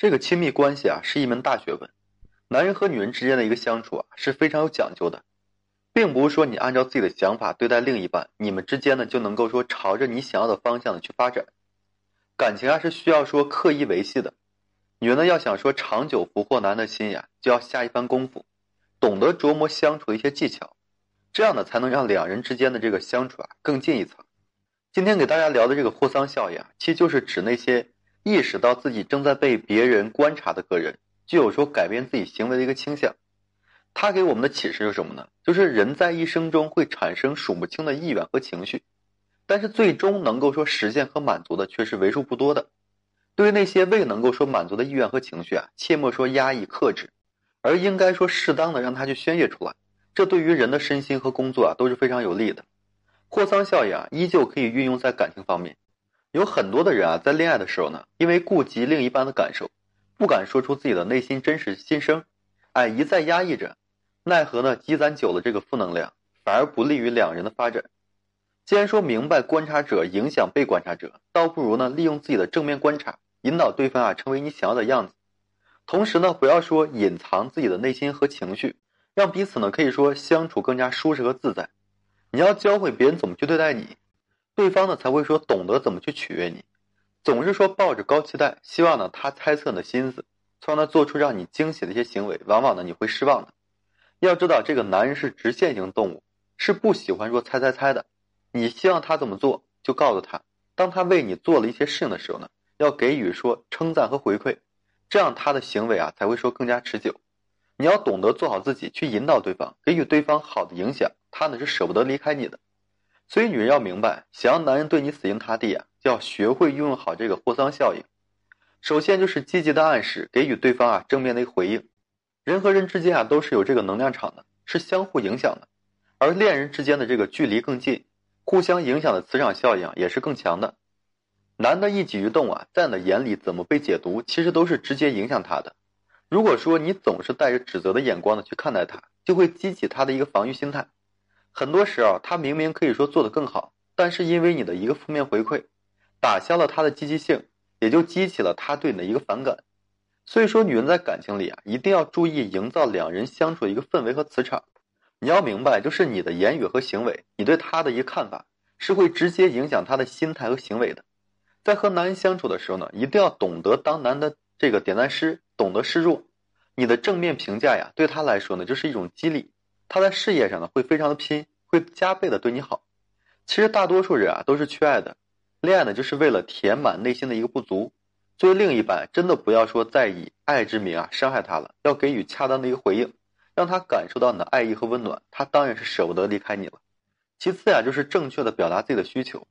这个亲密关系啊，是一门大学问。男人和女人之间的一个相处啊，是非常有讲究的，并不是说你按照自己的想法对待另一半，你们之间呢就能够说朝着你想要的方向的去发展。感情啊是需要说刻意维系的，女人呢要想说长久俘获男的心呀，就要下一番功夫，懂得琢磨相处的一些技巧，这样呢才能让两人之间的这个相处啊更进一层。今天给大家聊的这个霍桑效应啊，其实就是指那些。意识到自己正在被别人观察的个人，就有说改变自己行为的一个倾向。他给我们的启示是什么呢？就是人在一生中会产生数不清的意愿和情绪，但是最终能够说实现和满足的却是为数不多的。对于那些未能够说满足的意愿和情绪啊，切莫说压抑克制，而应该说适当的让他去宣泄出来。这对于人的身心和工作啊都是非常有利的。霍桑效应啊，依旧可以运用在感情方面。有很多的人啊，在恋爱的时候呢，因为顾及另一半的感受，不敢说出自己的内心真实心声，哎，一再压抑着，奈何呢，积攒久了这个负能量，反而不利于两人的发展。既然说明白观察者影响被观察者，倒不如呢，利用自己的正面观察，引导对方啊，成为你想要的样子。同时呢，不要说隐藏自己的内心和情绪，让彼此呢，可以说相处更加舒适和自在。你要教会别人怎么去对待你。对方呢才会说懂得怎么去取悦你，总是说抱着高期待，希望呢他猜测你的心思，从而呢做出让你惊喜的一些行为，往往呢你会失望的。要知道这个男人是直线型动物，是不喜欢说猜猜猜的。你希望他怎么做，就告诉他。当他为你做了一些事情的时候呢，要给予说称赞和回馈，这样他的行为啊才会说更加持久。你要懂得做好自己，去引导对方，给予对方好的影响，他呢是舍不得离开你的。所以，女人要明白，想要男人对你死心塌地啊，就要学会运用好这个霍桑效应。首先就是积极的暗示，给予对方啊正面的一个回应。人和人之间啊都是有这个能量场的，是相互影响的。而恋人之间的这个距离更近，互相影响的磁场效应也是更强的。男的一举一动啊，在你的眼里怎么被解读，其实都是直接影响他的。如果说你总是带着指责的眼光的去看待他，就会激起他的一个防御心态。很多时候，他明明可以说做得更好，但是因为你的一个负面回馈，打消了他的积极性，也就激起了他对你的一个反感。所以说，女人在感情里啊，一定要注意营造两人相处的一个氛围和磁场。你要明白，就是你的言语和行为，你对他的一个看法，是会直接影响他的心态和行为的。在和男人相处的时候呢，一定要懂得当男的这个点赞师，懂得示弱。你的正面评价呀，对他来说呢，就是一种激励。他在事业上呢会非常的拼，会加倍的对你好。其实大多数人啊都是缺爱的，恋爱呢就是为了填满内心的一个不足。作为另一半，真的不要说再以爱之名啊伤害他了，要给予恰当的一个回应，让他感受到你的爱意和温暖，他当然是舍不得离开你了。其次呀，就是正确的表达自己的需求。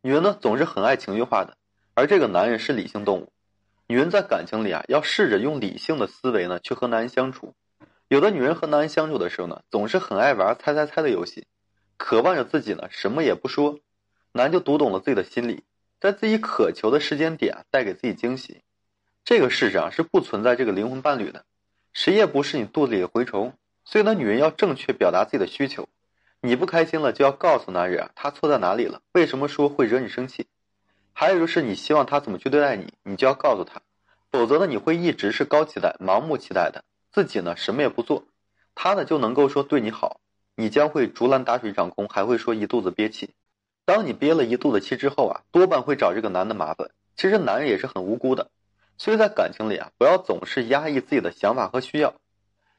女人呢总是很爱情绪化的，而这个男人是理性动物。女人在感情里啊要试着用理性的思维呢去和男人相处。有的女人和男人相处的时候呢，总是很爱玩猜猜猜的游戏，渴望着自己呢什么也不说，男就读懂了自己的心理，在自己渴求的时间点带给自己惊喜。这个世上是不存在这个灵魂伴侣的，谁也不是你肚子里的蛔虫。所以呢，女人要正确表达自己的需求，你不开心了就要告诉男人啊，他错在哪里了，为什么说会惹你生气。还有就是你希望他怎么去对待你，你就要告诉他，否则呢你会一直是高期待、盲目期待的。自己呢什么也不做，他呢就能够说对你好，你将会竹篮打水一场空，还会说一肚子憋气。当你憋了一肚子气之后啊，多半会找这个男的麻烦。其实男人也是很无辜的，所以在感情里啊，不要总是压抑自己的想法和需要，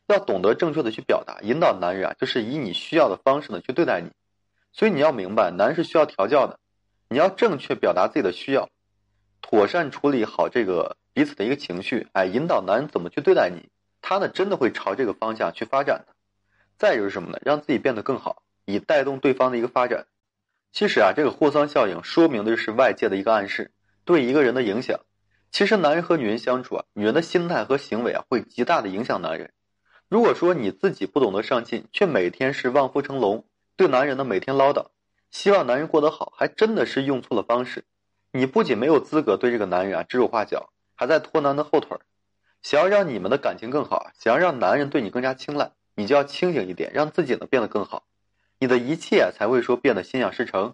要懂得正确的去表达，引导男人啊，就是以你需要的方式呢去对待你。所以你要明白，男人是需要调教的，你要正确表达自己的需要，妥善处理好这个彼此的一个情绪，哎，引导男人怎么去对待你。他呢，真的会朝这个方向去发展的。再就是什么呢？让自己变得更好，以带动对方的一个发展。其实啊，这个霍桑效应说明的就是外界的一个暗示对一个人的影响。其实男人和女人相处啊，女人的心态和行为啊，会极大的影响男人。如果说你自己不懂得上进，却每天是望夫成龙，对男人呢每天唠叨，希望男人过得好，还真的是用错了方式。你不仅没有资格对这个男人啊指手画脚，还在拖男的后腿儿。想要让你们的感情更好，想要让男人对你更加青睐，你就要清醒一点，让自己呢变得更好，你的一切才会说变得心想事成。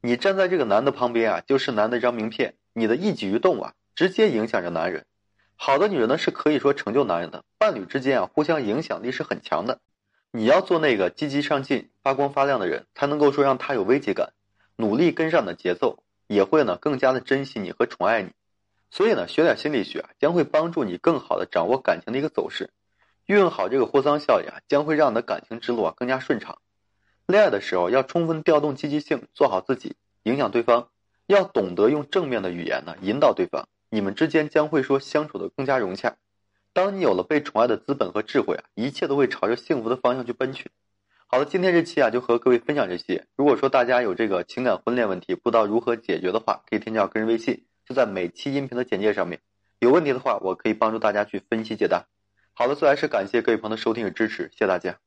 你站在这个男的旁边啊，就是男的一张名片，你的一举一动啊，直接影响着男人。好的女人呢是可以说成就男人的，伴侣之间啊互相影响力是很强的。你要做那个积极上进、发光发亮的人，才能够说让他有危机感，努力跟上你的节奏，也会呢更加的珍惜你和宠爱你。所以呢，学点心理学啊，将会帮助你更好的掌握感情的一个走势，运用好这个霍桑效应啊，将会让你的感情之路啊更加顺畅。恋爱的时候要充分调动积极性，做好自己，影响对方，要懂得用正面的语言呢引导对方，你们之间将会说相处的更加融洽。当你有了被宠爱的资本和智慧啊，一切都会朝着幸福的方向去奔去。好了，今天这期啊就和各位分享这些。如果说大家有这个情感婚恋问题，不知道如何解决的话，可以添加我个人微信，就在每期音频的简介上面。有问题的话，我可以帮助大家去分析解答。好的，最后还是感谢各位朋友的收听与支持，谢谢大家。